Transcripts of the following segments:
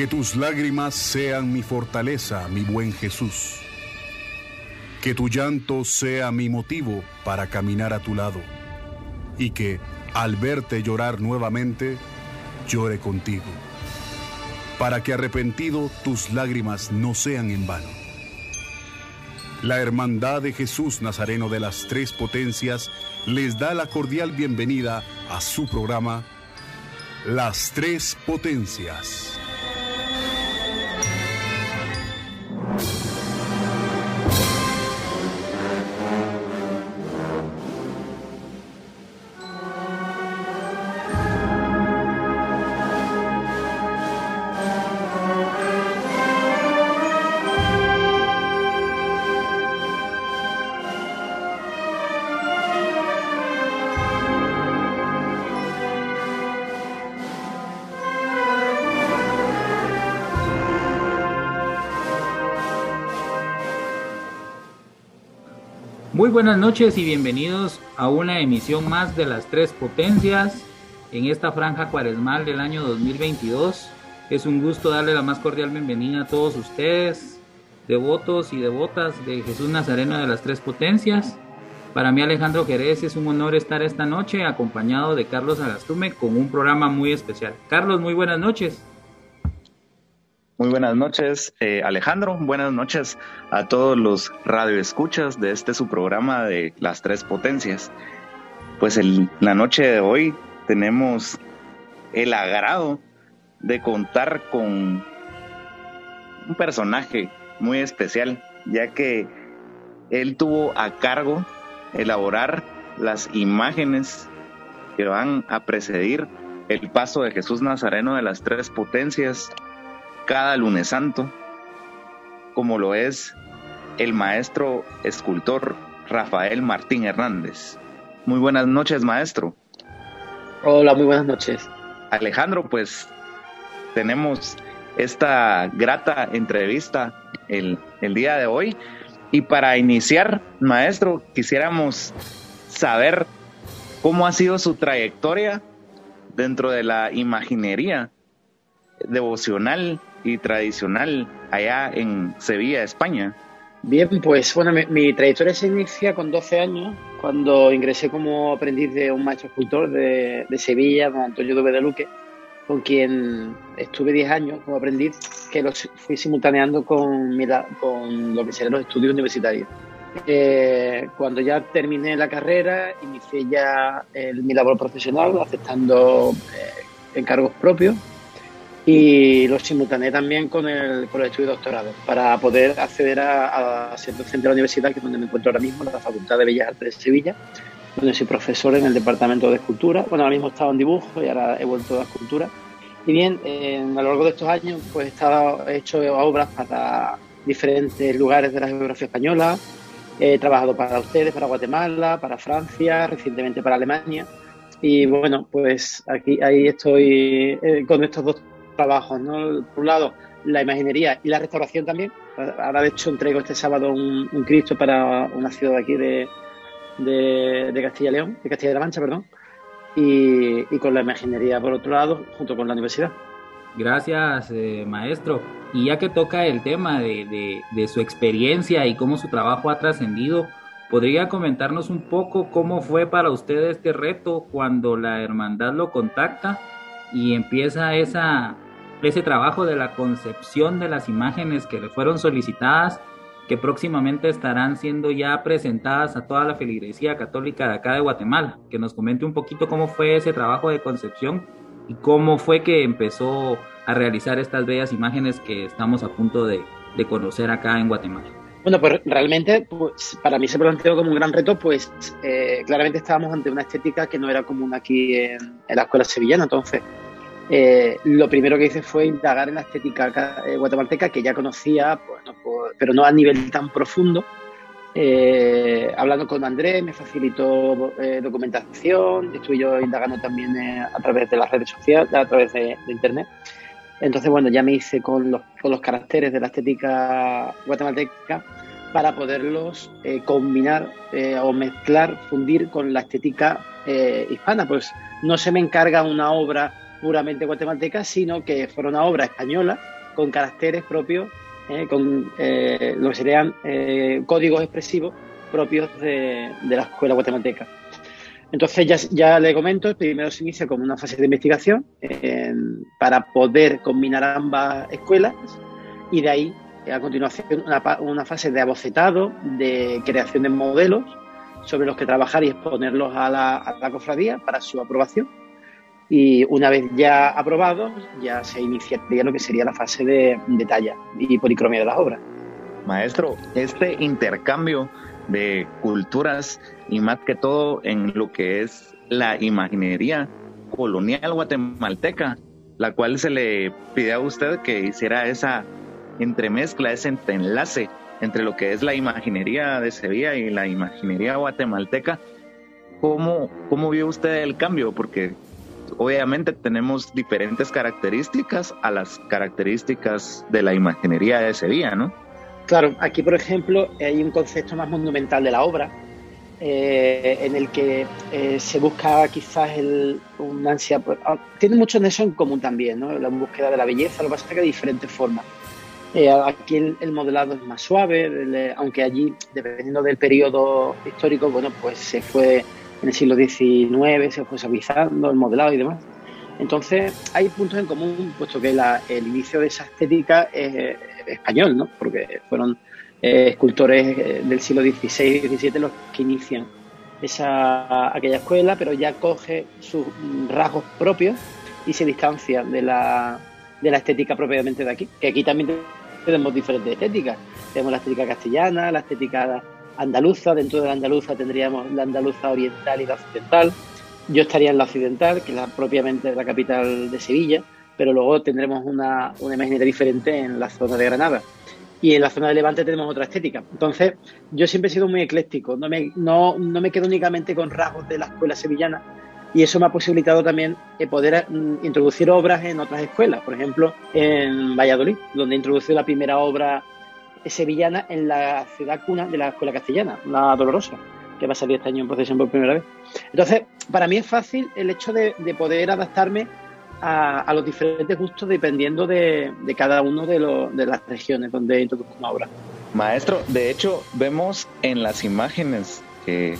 Que tus lágrimas sean mi fortaleza, mi buen Jesús. Que tu llanto sea mi motivo para caminar a tu lado. Y que, al verte llorar nuevamente, llore contigo. Para que arrepentido tus lágrimas no sean en vano. La Hermandad de Jesús Nazareno de las Tres Potencias les da la cordial bienvenida a su programa Las Tres Potencias. Muy buenas noches y bienvenidos a una emisión más de las tres potencias en esta franja cuaresmal del año 2022. Es un gusto darle la más cordial bienvenida a todos ustedes, devotos y devotas de Jesús Nazareno de las tres potencias. Para mí Alejandro Jerez es un honor estar esta noche acompañado de Carlos Agastume con un programa muy especial. Carlos, muy buenas noches. Muy buenas noches, eh, Alejandro. Buenas noches a todos los radioescuchas de este su programa de las tres potencias. Pues en la noche de hoy tenemos el agrado de contar con un personaje muy especial, ya que él tuvo a cargo elaborar las imágenes que van a precedir el paso de Jesús Nazareno de las tres potencias cada lunes santo, como lo es el maestro escultor Rafael Martín Hernández. Muy buenas noches, maestro. Hola, muy buenas noches. Alejandro, pues tenemos esta grata entrevista el, el día de hoy. Y para iniciar, maestro, quisiéramos saber cómo ha sido su trayectoria dentro de la imaginería devocional y tradicional allá en Sevilla, España? Bien, pues bueno, mi, trayectoria se inicia con 12 años, cuando ingresé como aprendiz de un maestro escultor de, Sevilla, don Antonio Dube de Luque, con quien estuve 10 años como aprendiz, que lo fui simultaneando con, con lo que serían los estudios universitarios. Eh, cuando ya terminé la carrera, inicié ya el, mi labor profesional, aceptando eh, encargos propios y lo simultaneé también con el, con el estudio de doctorado para poder acceder a, ser docente de la universidad, que es donde me encuentro ahora mismo, en la Facultad de Bellas Artes de Sevilla, donde soy profesor en el departamento de escultura. Bueno, ahora mismo he estado en dibujo y ahora he vuelto a escultura. Y bien, a lo largo de estos años pues he, estado, he hecho obras para diferentes lugares de la geografía española. He trabajado para ustedes, para Guatemala, para Francia, recientemente para Alemania. Y bueno, pues aquí ahí estoy eh, con estos dos trabajos, ¿no? Por un lado, la imaginería y la restauración también. Ahora, de hecho, entrego este sábado un, Cristo para una ciudad aquí de, de, Castilla y León, de Castilla y la Mancha, perdón. Y, con la imaginería por otro lado, junto con la universidad. Gracias, eh, maestro. Y ya que toca el tema de, de, su experiencia y cómo su trabajo ha trascendido, ¿podría comentarnos un poco cómo fue para usted este reto cuando la hermandad lo contacta y empieza esa, ese trabajo de la concepción de las imágenes que le fueron solicitadas, que próximamente estarán siendo ya presentadas a toda la feligresía católica de acá de Guatemala. Que nos comente un poquito cómo fue ese trabajo de concepción y cómo fue que empezó a realizar estas bellas imágenes que estamos a punto de, conocer acá en Guatemala. Bueno, pues realmente pues, para mí se planteó como un gran reto, pues eh, claramente estábamos ante una estética que no era común aquí en, en la escuela sevillana, entonces eh, lo primero que hice fue indagar en la estética eh, guatemalteca que ya conocía, pero no a nivel tan profundo. Eh, hablando con Andrés, me facilitó documentación, estuve yo indagando también a través de las redes sociales, a través de, Internet. Entonces, bueno, ya me hice con los, con los caracteres de la estética guatemalteca para poderlos combinar o mezclar, fundir con la estética hispana. Pues no se me encarga una obra puramente guatemalteca, sino que fueron una obra española con caracteres propios, eh, con eh, lo que serían eh, códigos expresivos propios de, la escuela guatemalteca. Entonces ya, ya, le comento, primero se inicia como una fase de investigación para poder combinar ambas escuelas y de ahí a continuación una, fase de abocetado, de creación de modelos sobre los que trabajar y exponerlos a la cofradía para su aprobación y una vez ya aprobados, ya se iniciaría lo que sería la fase de, de talla y policromia de las obras. Maestro, este intercambio de culturas y más que todo en lo que es la imaginería colonial guatemalteca, la cual se le pide a usted que hiciera esa entremezcla, ese enlace entre lo que es la imaginería de Sevilla y la imaginería guatemalteca. ¿Cómo, cómo vio usted el cambio? Porque obviamente tenemos diferentes características a las características de la imaginería de Sevilla, ¿no? Claro, aquí por ejemplo hay un concepto más monumental de la obra, eh, en el que eh, se busca quizás el, un ansia, ah, tiene mucho de eso en común también, ¿no? la búsqueda de la belleza, lo que pasa es que de diferentes formas. Eh, aquí el, modelado es más suave, aunque allí, dependiendo del periodo histórico, bueno, pues se fue en el siglo XIX se fue suavizando el modelado y demás. Entonces hay puntos en común, puesto que el inicio de esa estética es español, ¿no? porque fueron eh, escultores eh, del siglo XVI y XVII los que inician esa, aquella escuela, pero ya coge sus rasgos propios y se distancia de la, de la estética propiamente de aquí, que aquí también tenemos diferentes estéticas. Tenemos la estética castellana, la estética andaluza, dentro de la andaluza tendríamos la andaluza oriental y la occidental. Yo estaría en la occidental, que es la, propiamente la capital de Sevilla, pero luego tendremos una, una imagen diferente en la zona de Granada. Y en la zona de Levante tenemos otra estética. Entonces, yo siempre he sido muy ecléctico, no me, no, no me quedo únicamente con rasgos de la escuela sevillana, y eso me ha posibilitado también eh, poder mm, introducir obras en otras escuelas, por ejemplo, en Valladolid, donde introducí la primera obra sevillana en la ciudad cuna de la escuela castellana, la Dolorosa, que va a salir este año en procesión por primera vez. Entonces, para mí es fácil el hecho de, poder adaptarme a, los diferentes gustos dependiendo de, cada uno de, de, las regiones donde introduzco una obra. Maestro, de hecho, vemos en las imágenes que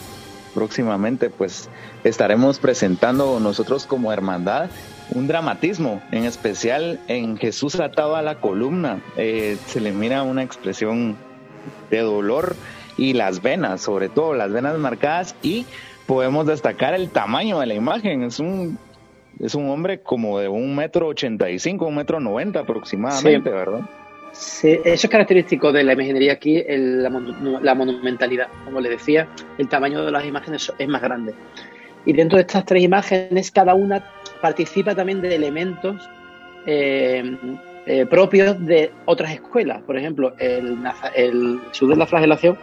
próximamente pues estaremos presentando nosotros como hermandad un dramatismo, en especial en Jesús atado a la columna. Eh, se le mira una expresión de dolor y las venas, sobre todo las venas marcadas y podemos destacar el tamaño de la imagen. Es un es un hombre como de un metro ochenta y cinco, un metro noventa aproximadamente, ¿verdad? Sí, eso es característico de la imaginería aquí, la, la, monumentalidad. Como le decía, el tamaño de las imágenes es más grande. Y dentro de estas tres imágenes, cada una participa también de elementos eh, eh, propios de otras escuelas. Por ejemplo, el, el de la Flagelación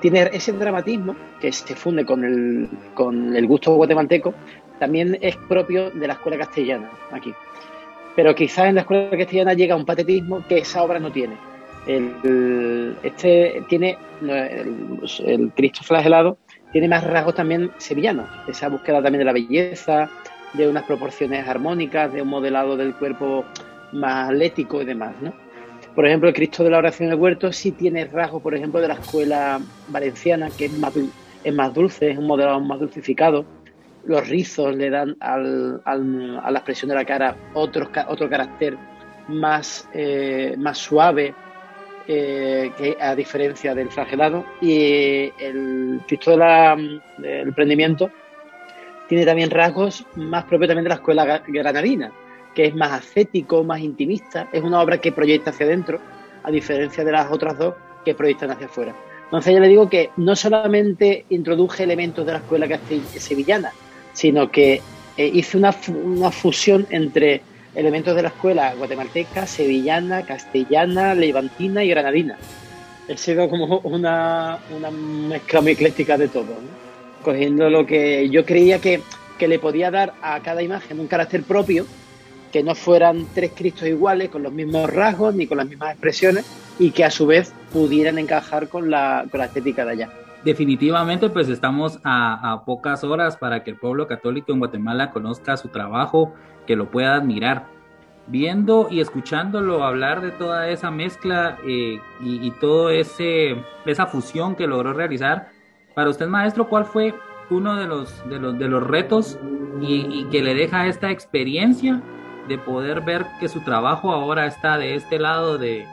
tiene ese dramatismo que se funde con el, con el gusto guatemalteco, también es propio de la escuela castellana aquí. Pero quizás en la escuela castellana llega un patetismo que esa obra no tiene. El, este tiene el, el Cristo flagelado tiene más rasgos también sevillanos, esa búsqueda también de la belleza, de unas proporciones armónicas, de un modelado del cuerpo más atlético y demás, ¿no? Por ejemplo, el Cristo de la oración del huerto sí tiene rasgos, por ejemplo, de la escuela valenciana, que es más, es más dulce, es un modelado más dulcificado. Los rizos le dan al, a la expresión de la cara otro, otro carácter más, eh, más suave, eh, que a diferencia del flagelado. Y el Cristo del emprendimiento tiene también rasgos más propios también de la escuela granadina, que es más ascético, más intimista. Es una obra que proyecta hacia adentro, a diferencia de las otras dos que proyectan hacia afuera. Entonces yo le digo que no solamente introduje elementos de la escuela sevillana, sino que eh, hice una, una fusión entre elementos de la escuela guatemalteca, sevillana, castellana, levantina y granadina. He sido como una, una mezcla muy ecléctica de todo. Cogiendo lo que yo creía que, le podía dar a cada imagen un carácter propio, que no fueran tres Cristos iguales, con los mismos rasgos ni con las mismas expresiones, y que a su vez pudieran encajar con la, con la estética de allá. definitivamente pues estamos a, pocas horas para que el pueblo católico en Guatemala conozca su trabajo, que lo pueda admirar. Viendo y escuchándolo hablar de toda esa mezcla eh, y, y ese esa fusión que logró realizar, para usted maestro, ¿cuál fue uno de los de los de los retos y, que le deja esta experiencia de poder ver que su trabajo ahora está de este lado de,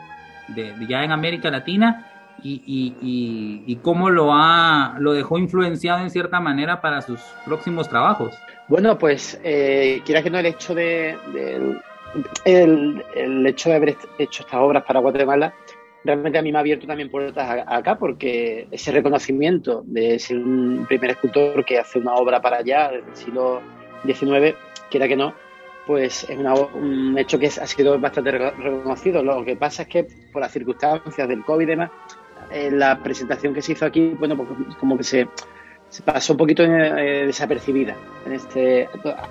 ya en América Latina y, y, cómo lo ha lo dejó influenciado en cierta manera para sus próximos trabajos. Bueno, pues eh, quiera que no el hecho de, el, el, hecho de haber hecho estas obras para Guatemala realmente a mí me ha abierto también puertas acá porque ese reconocimiento de ser un primer escultor que hace una obra para allá desde el siglo XIX, quiera que no, pues es un hecho que ha sido bastante reconocido. Lo que pasa es que por las circunstancias del COVID y demás, eh, la presentación que se hizo aquí, bueno, pues como que se, pasó un poquito eh, desapercibida en este,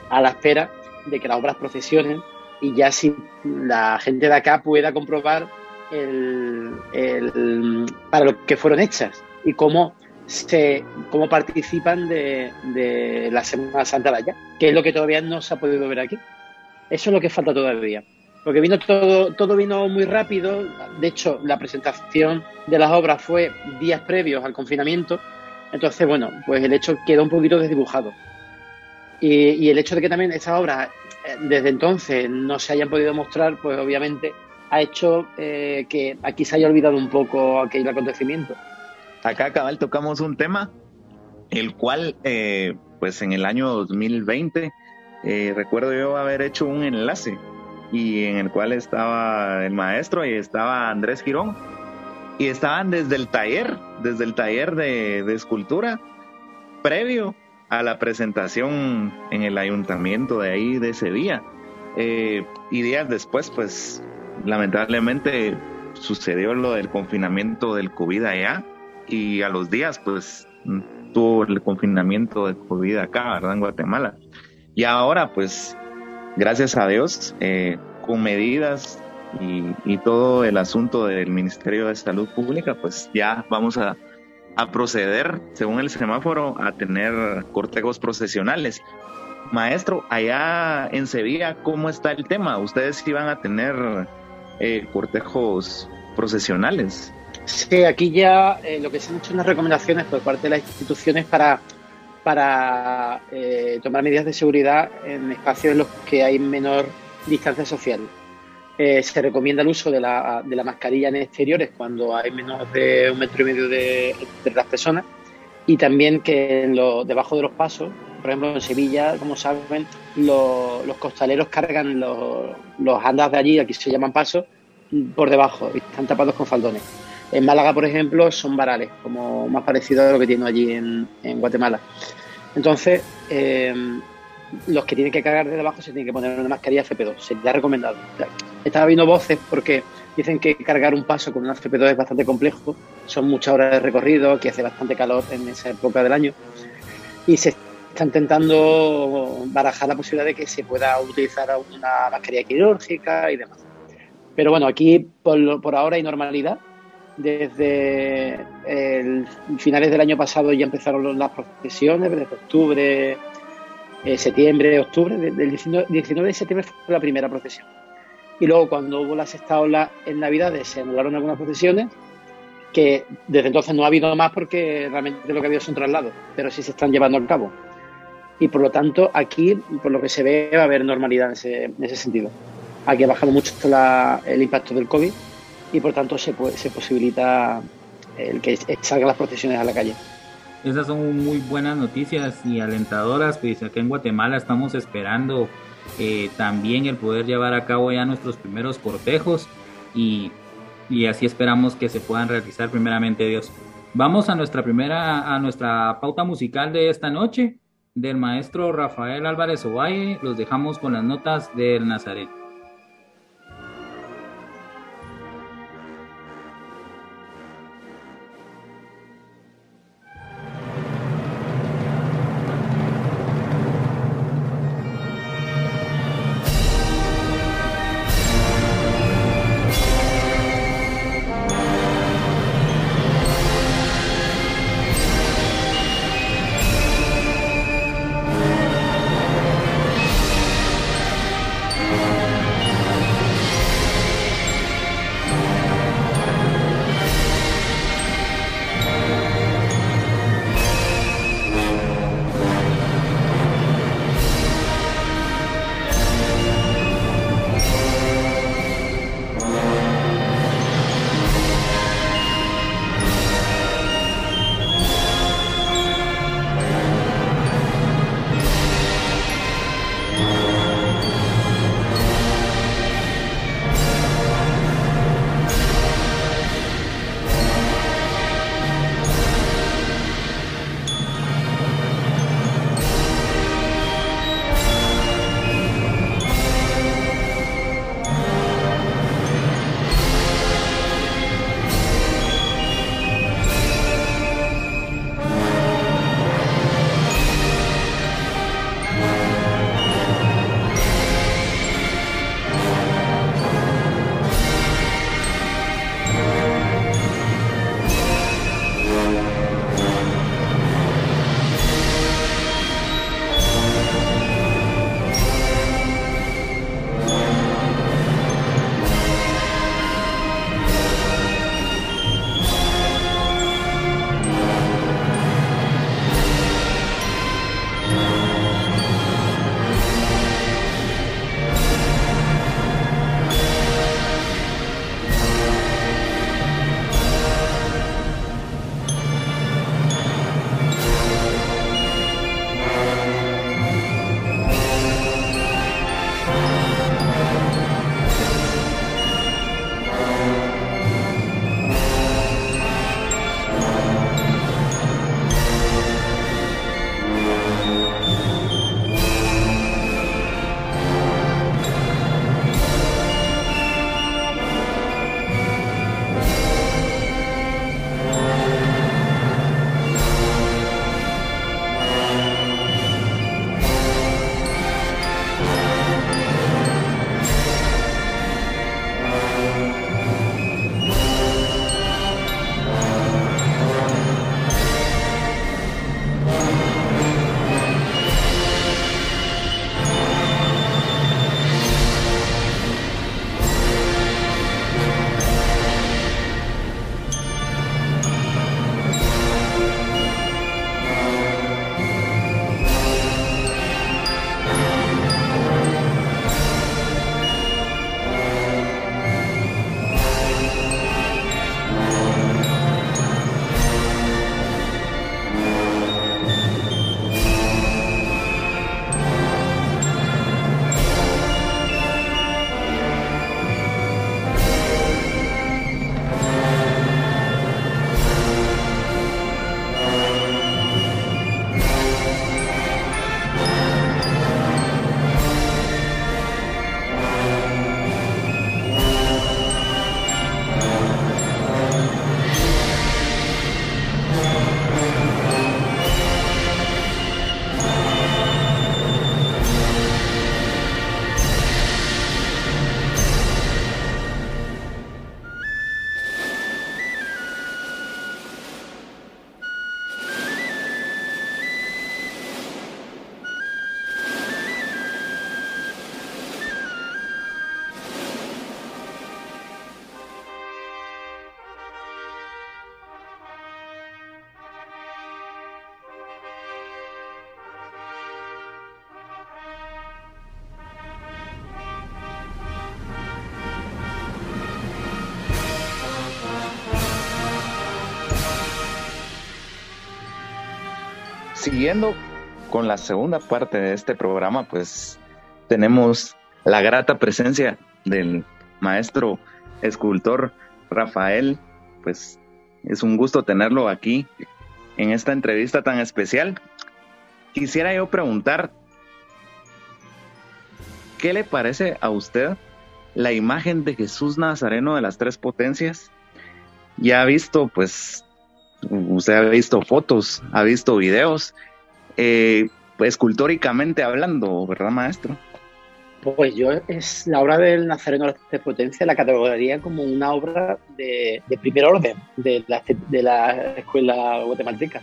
a la espera de que las obras procesionen y ya si la gente de acá pueda comprobar el, para lo que fueron hechas y cómo se cómo participan de, de la Semana Santa de allá, que es lo que todavía no se ha podido ver aquí. Eso es lo que falta todavía. Porque vino todo, todo vino muy rápido. De hecho, la presentación de las obras fue días previos al confinamiento. Entonces, bueno, pues el hecho quedó un poquito desdibujado. Y, y el hecho de que también esas obras eh, desde entonces no se hayan podido mostrar, pues obviamente ha hecho eh, que aquí se haya olvidado un poco aquel acontecimiento. Acá, cabal, tocamos un tema, el cual, eh, pues en el año 2020, recuerdo yo haber hecho un enlace y en el cual estaba el maestro y estaba Andrés Girón y estaban desde el taller, desde el taller de, escultura, previo a la presentación en el ayuntamiento de ahí de Sevilla. Eh, y días después, pues lamentablemente sucedió lo del confinamiento del COVID allá y a los días, pues tuvo el confinamiento de COVID acá, ¿verdad? En Guatemala. Y ahora, pues gracias a Dios, eh, con medidas y, todo el asunto del Ministerio de Salud Pública, pues ya vamos a, proceder, según el semáforo, a tener cortejos procesionales. Maestro, allá en Sevilla, ¿cómo está el tema? ¿Ustedes iban a tener eh, cortejos procesionales? Sí, aquí ya eh, lo que se han hecho unas recomendaciones por parte de las instituciones para para eh, tomar medidas de seguridad en espacios en los que hay menor distancia social. Se recomienda el uso de la, de la, mascarilla en exteriores cuando hay menos de un metro y medio de, las personas y también que en lo, debajo de los pasos, por ejemplo en Sevilla, como saben, los costaleros cargan los, los andas de allí, aquí se llaman pasos, por debajo y están tapados con faldones. En Málaga, por ejemplo, son varales, como más parecido a lo que tiene allí en, Guatemala. Entonces, eh, los que tienen que cargar desde abajo se tienen que poner una mascarilla FP2. Se les ha recomendado. Estaba viendo voces porque dicen que cargar un paso con una FP2 es bastante complejo. Son muchas horas de recorrido, que hace bastante calor en esa época del año. Y se está intentando barajar la posibilidad de que se pueda utilizar una mascarilla quirúrgica y demás. Pero bueno, aquí por, por ahora hay normalidad desde finales del año pasado ya empezaron las procesiones, desde octubre, eh, septiembre, octubre. Del 19, de septiembre fue la primera procesión. Y luego cuando hubo la sexta ola en Navidades se anularon algunas procesiones que desde entonces no ha habido más porque realmente lo que ha habido son traslados, pero sí se están llevando a cabo. Y por lo tanto aquí, por lo que se ve, va a haber normalidad en ese, en ese sentido. Aquí ha bajado mucho el impacto del COVID y por tanto se, se posibilita el que salgan las procesiones a la calle. Esas son muy buenas noticias y alentadoras, pues acá en Guatemala estamos esperando eh, también el poder llevar a cabo ya nuestros primeros cortejos y, y así esperamos que se puedan realizar primeramente Dios. Vamos a nuestra primera, a nuestra pauta musical de esta noche del maestro Rafael Álvarez Ovalle. Los dejamos con las notas del Nazaret. Siguiendo con la segunda parte de este programa, pues tenemos la grata presencia del maestro escultor Rafael. Pues es un gusto tenerlo aquí en esta entrevista tan especial. Quisiera yo preguntar, ¿qué le parece a usted la imagen de Jesús Nazareno de las tres potencias? Ya ha visto, pues, usted ha visto fotos, ha visto videos, eh, pues, escultóricamente hablando, ¿verdad, maestro? Pues yo es la obra del Nazareno de Potencias, la categoría como una obra de, primer orden de la, de la escuela guatemalteca.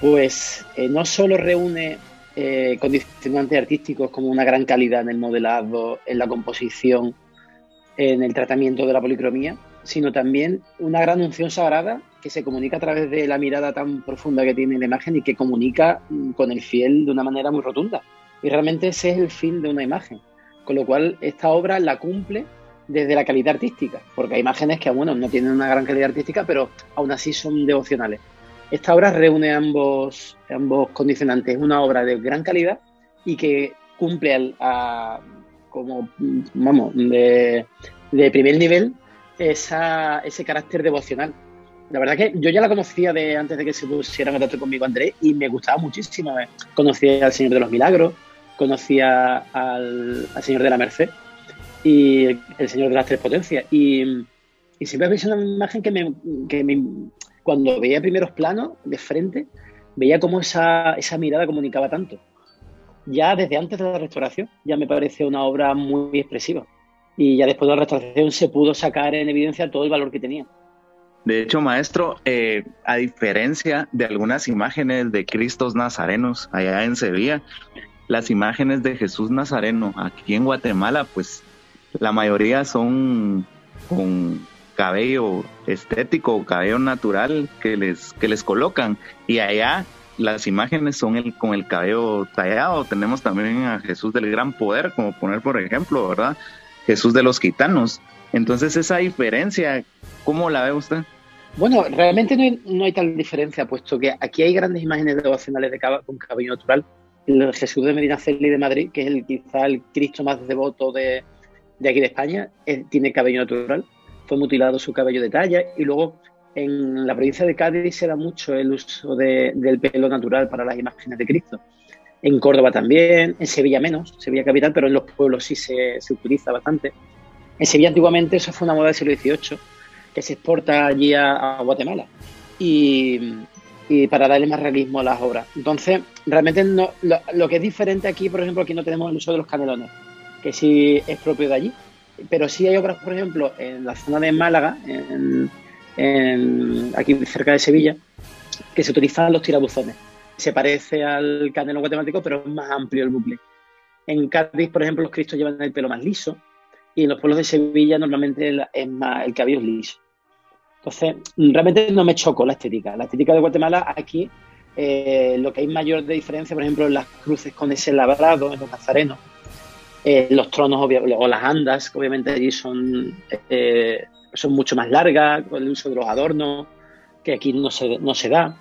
Pues eh, no solo reúne eh, condicionantes artísticos como una gran calidad en el modelado, en la composición, en el tratamiento de la policromía, sino también una gran unción sagrada que se comunica a través de la mirada tan profunda que tiene la imagen y que comunica mm, con el fiel de una manera muy rotunda. Y realmente ese es el fin de una imagen. Con lo cual, esta obra la cumple desde la calidad artística, porque hay imágenes que, bueno, no tienen una gran calidad artística, pero aún así son devocionales. Esta obra reúne ambos, ambos condicionantes, una obra de gran calidad y que cumple a, como, vamos, de, primer nivel esa, ese carácter devocional. La verdad que yo ya la conocía de antes de que se pusiera en contacto conmigo Andrés y me gustaba muchísimo. Conocía al Señor de los Milagros, conocía al, Señor de la Merced y el Señor de las Tres Potencias. Y, siempre había una imagen que me, que me, cuando veía primeros planos de frente, veía cómo esa, esa mirada comunicaba tanto. Ya desde antes de la restauración, ya me parece una obra muy expresiva. Y ya después de la restauración se pudo sacar en evidencia todo el valor que tenía. De hecho, maestro, eh, a diferencia de algunas imágenes de Cristos nazarenos allá en Sevilla, las imágenes de Jesús Nazareno aquí en Guatemala, pues la mayoría son con cabello estético, cabello natural que les, que les colocan. Y allá las imágenes son el, con el cabello tallado. Tenemos también a Jesús del Gran Poder, como poner por ejemplo, ¿verdad? Jesús de los Gitanos. Entonces esa diferencia, ¿cómo la ve usted? Bueno, realmente no hay, no hay tal diferencia, puesto que aquí hay grandes imágenes devocionales de con cabello natural, el Jesús de Medina Celi de Madrid, que es el, quizá el Cristo más devoto de, aquí de España, tiene cabello natural, fue mutilado su cabello de talla y luego en la provincia de Cádiz se da mucho el uso del pelo natural para las imágenes de Cristo. En Córdoba también, en Sevilla menos, Sevilla capital, pero en los pueblos sí se, utiliza bastante. En Sevilla antiguamente eso fue una moda del siglo XVIII que se exporta allí a, a Guatemala. Y, y para darle más realismo a las obras. Entonces, realmente no, lo, que es diferente aquí, por ejemplo, aquí no tenemos el uso de los canelones, que sí es propio de allí, pero sí hay obras, por ejemplo, en la zona de Málaga, en, aquí cerca de Sevilla, que se utilizan los tirabuzones. Se parece al canelón guatemalteco, pero es más amplio el bucle. En Cádiz, por ejemplo, los cristos llevan el pelo más liso y en los pueblos de Sevilla normalmente es el cabello es liso. Entonces, realmente no me choco la estética. La estética de Guatemala aquí, eh, lo que hay mayor de diferencia, por ejemplo, en las cruces con ese labrado, en los nazarenos, eh, los tronos o las andas, que obviamente allí son, eh, son mucho más largas, con el uso de los adornos, que aquí no se, no se da.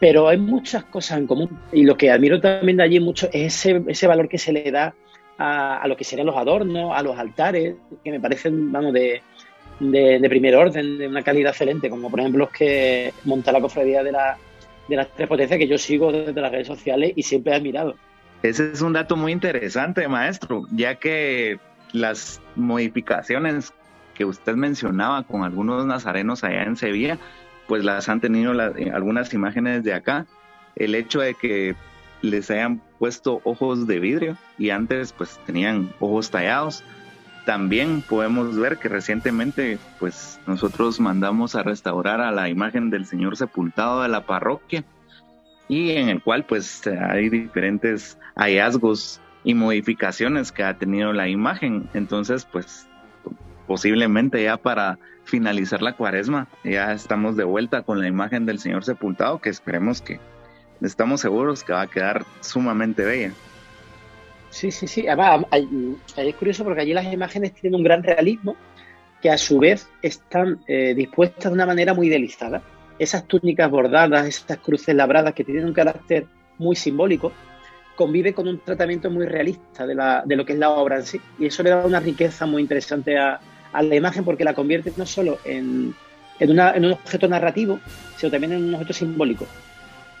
Pero hay muchas cosas en común. Y lo que admiro también de allí mucho es ese, ese valor que se le da a, a, lo que serían los adornos, a los altares, que me parecen, vamos, de, de, primer orden, de una calidad excelente, como por ejemplo los que monta la cofradía de, la, de las tres potencias que yo sigo desde las redes sociales y siempre he admirado. Ese es un dato muy interesante, maestro, ya que las modificaciones que usted mencionaba con algunos nazarenos allá en Sevilla, pues las han tenido algunas imágenes de acá. El hecho de que les hayan puesto ojos de vidrio y antes pues tenían ojos tallados, también podemos ver que recientemente pues nosotros mandamos a restaurar a la imagen del Señor sepultado de la parroquia y en el cual pues hay diferentes hallazgos y modificaciones que ha tenido la imagen. Entonces pues posiblemente ya para finalizar la cuaresma ya estamos de vuelta con la imagen del Señor sepultado que esperemos que estamos seguros que va a quedar sumamente bella. Sí, sí, sí. Además, es curioso porque allí las imágenes tienen un gran realismo que a su vez están eh, dispuestas de una manera muy delicada. Esas túnicas bordadas, esas cruces labradas que tienen un carácter muy simbólico, convive con un tratamiento muy realista de, de lo que es la obra en sí. Y eso le da una riqueza muy interesante a, a la imagen porque la convierte no solo en, en, un objeto narrativo, sino también en un objeto simbólico.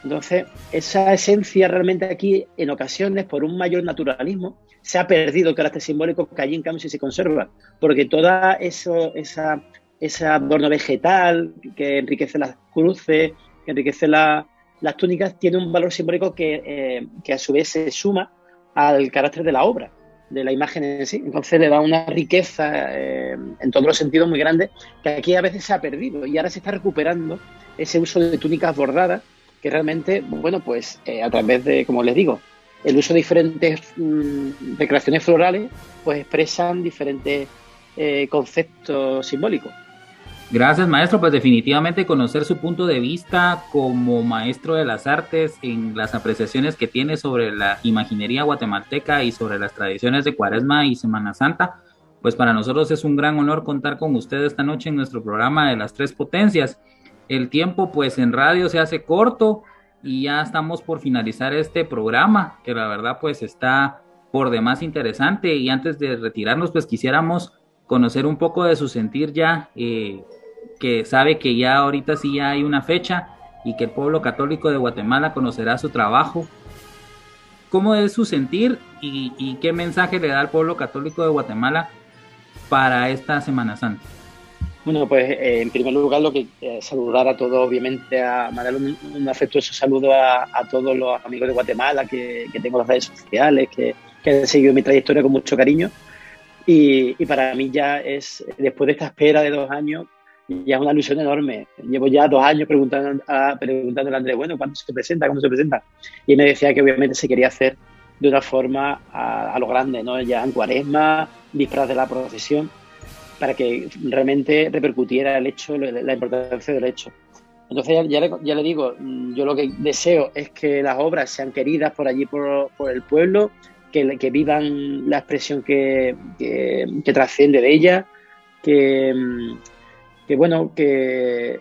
Entonces, esa esencia realmente aquí, en ocasiones, por un mayor naturalismo, se ha perdido el carácter simbólico que allí en cambio sí se conserva, porque toda eso, esa, ese adorno vegetal que enriquece las cruces, que enriquece la, las túnicas, tiene un valor simbólico que, eh, que, a su vez se suma al carácter de la obra, de la imagen en sí. Entonces le da una riqueza eh, en todos los sentidos muy grande que aquí a veces se ha perdido y ahora se está recuperando ese uso de túnicas bordadas que realmente, bueno, pues eh, a través de, como les digo, el uso de diferentes recreaciones florales, pues expresan diferentes eh, conceptos simbólicos. Gracias, maestro. Pues definitivamente conocer su punto de vista como maestro de las artes en las apreciaciones que tiene sobre la imaginería guatemalteca y sobre las tradiciones de Cuaresma y Semana Santa, pues para nosotros es un gran honor contar con usted esta noche en nuestro programa de las tres potencias. El tiempo pues en radio se hace corto y ya estamos por finalizar este programa, que la verdad pues está por demás interesante y antes de retirarnos pues quisiéramos conocer un poco de su sentir ya eh, que sabe que ya ahorita sí ya hay una fecha y que el pueblo católico de Guatemala conocerá su trabajo. ¿Cómo es su sentir y, qué mensaje le da al pueblo católico de Guatemala para esta Semana Santa? Bueno, pues eh, en primer lugar lo que eh, saludar a todos, obviamente, a mandar un, un afectuoso saludo a, todos los amigos de Guatemala que, tengo en las redes sociales, que, que, han seguido mi trayectoria con mucho cariño. Y, para mí ya es, después de esta espera de dos años, ya es una ilusión enorme. Llevo ya dos años preguntando a, preguntándole a Andrés, bueno, ¿cuándo se presenta? ¿Cómo se presenta? Y me decía que obviamente se quería hacer de una forma a, a lo grande, ¿no? Ya en cuaresma, disfraz de la procesión, para que realmente repercutiera el hecho, la importancia del hecho. Entonces ya, le, ya, le, digo, yo lo que deseo es que las obras sean queridas por allí, por, por el pueblo, que, que, vivan la expresión que, que, que trasciende de ella, que, que bueno, que,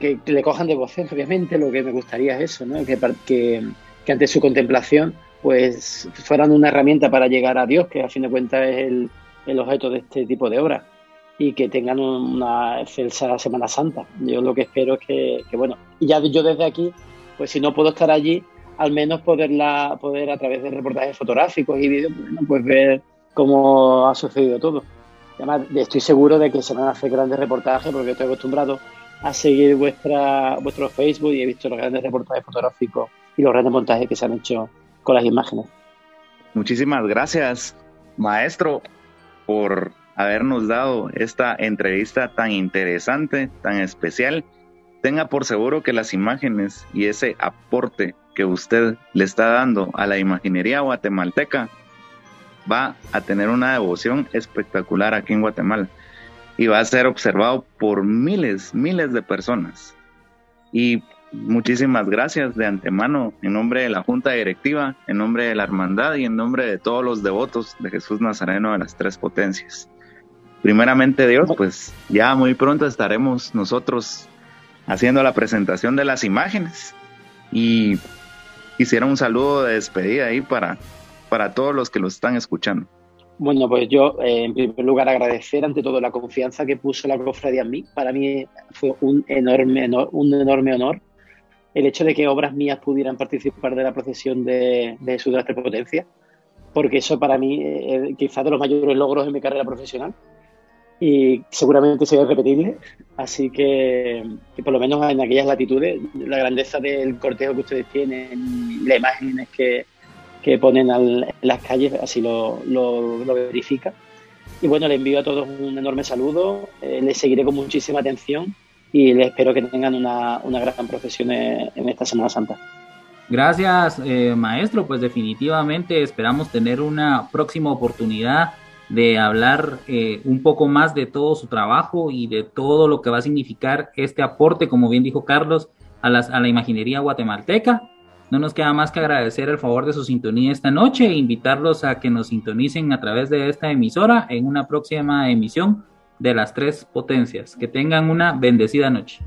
que, le cojan devoción, obviamente, lo que me gustaría es eso, ¿no? que, que, que ante su contemplación pues fueran una herramienta para llegar a Dios, que a fin de cuentas es el, el objeto de este tipo de obras y que tengan una excelsa Semana Santa. Yo lo que espero es que, bueno, y ya yo desde aquí, pues si no puedo estar allí, al menos poderla, poder a través de reportajes fotográficos y vídeos, bueno, pues ver cómo ha sucedido todo. Además, estoy seguro de que se van a hacer grandes reportajes porque estoy acostumbrado a seguir vuestra, vuestro Facebook y he visto los grandes reportajes fotográficos y los grandes montajes que se han hecho con las imágenes. Muchísimas gracias, maestro, por habernos dado esta entrevista tan interesante, tan especial. Tenga por seguro que las imágenes y ese aporte que usted le está dando a la imaginería guatemalteca va a tener una devoción espectacular aquí en Guatemala y va a ser observado por miles, miles de personas. Y muchísimas gracias de antemano en nombre de la Junta Directiva, en nombre de la Hermandad y en nombre de todos los devotos de Jesús Nazareno de las Tres Potencias. Primeramente Dios, pues ya muy pronto estaremos nosotros haciendo la presentación de las imágenes y quisiera un saludo de despedida ahí para para todos los que lo están escuchando? Bueno, pues yo, eh, en primer lugar, agradecer ante todo la confianza que puso la cofradía en mí. Para mí fue un enorme, un enorme honor el hecho de que obras mías pudieran participar de la procesión de, de Jesús de las Tres Potencias, porque eso para mí eh, quizás de los mayores logros de mi carrera profesional y seguramente sería repetible. Así que, que, por lo menos en aquellas latitudes, la grandeza del cortejo que ustedes tienen, las imágenes que, que ponen en las calles, así lo, verifica. Y bueno, le envío a todos un enorme saludo, eh, les seguiré con muchísima atención y les espero que tengan una, una gran profesión en esta Semana Santa. Gracias, eh, maestro. Pues definitivamente esperamos tener una próxima oportunidad de hablar eh, un poco más de todo su trabajo y de todo lo que va a significar este aporte, como bien dijo Carlos, a la imaginería guatemalteca. No nos queda más que agradecer el favor de su sintonía esta noche e invitarlos a que nos sintonicen a través de esta emisora en una próxima emisión de las tres potencias. Que tengan una bendecida noche.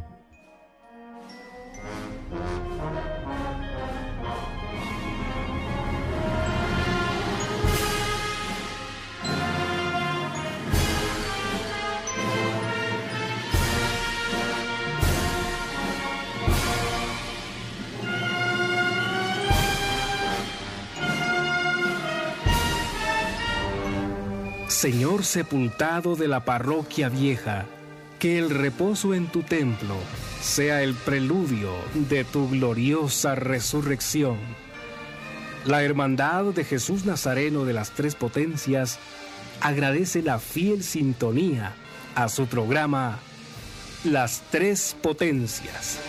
Señor sepultado de la parroquia vieja, que el reposo en tu templo sea el preludio de tu gloriosa resurrección. La Hermandad de Jesús Nazareno de las Tres Potencias agradece la fiel sintonía a su programa Las Tres Potencias.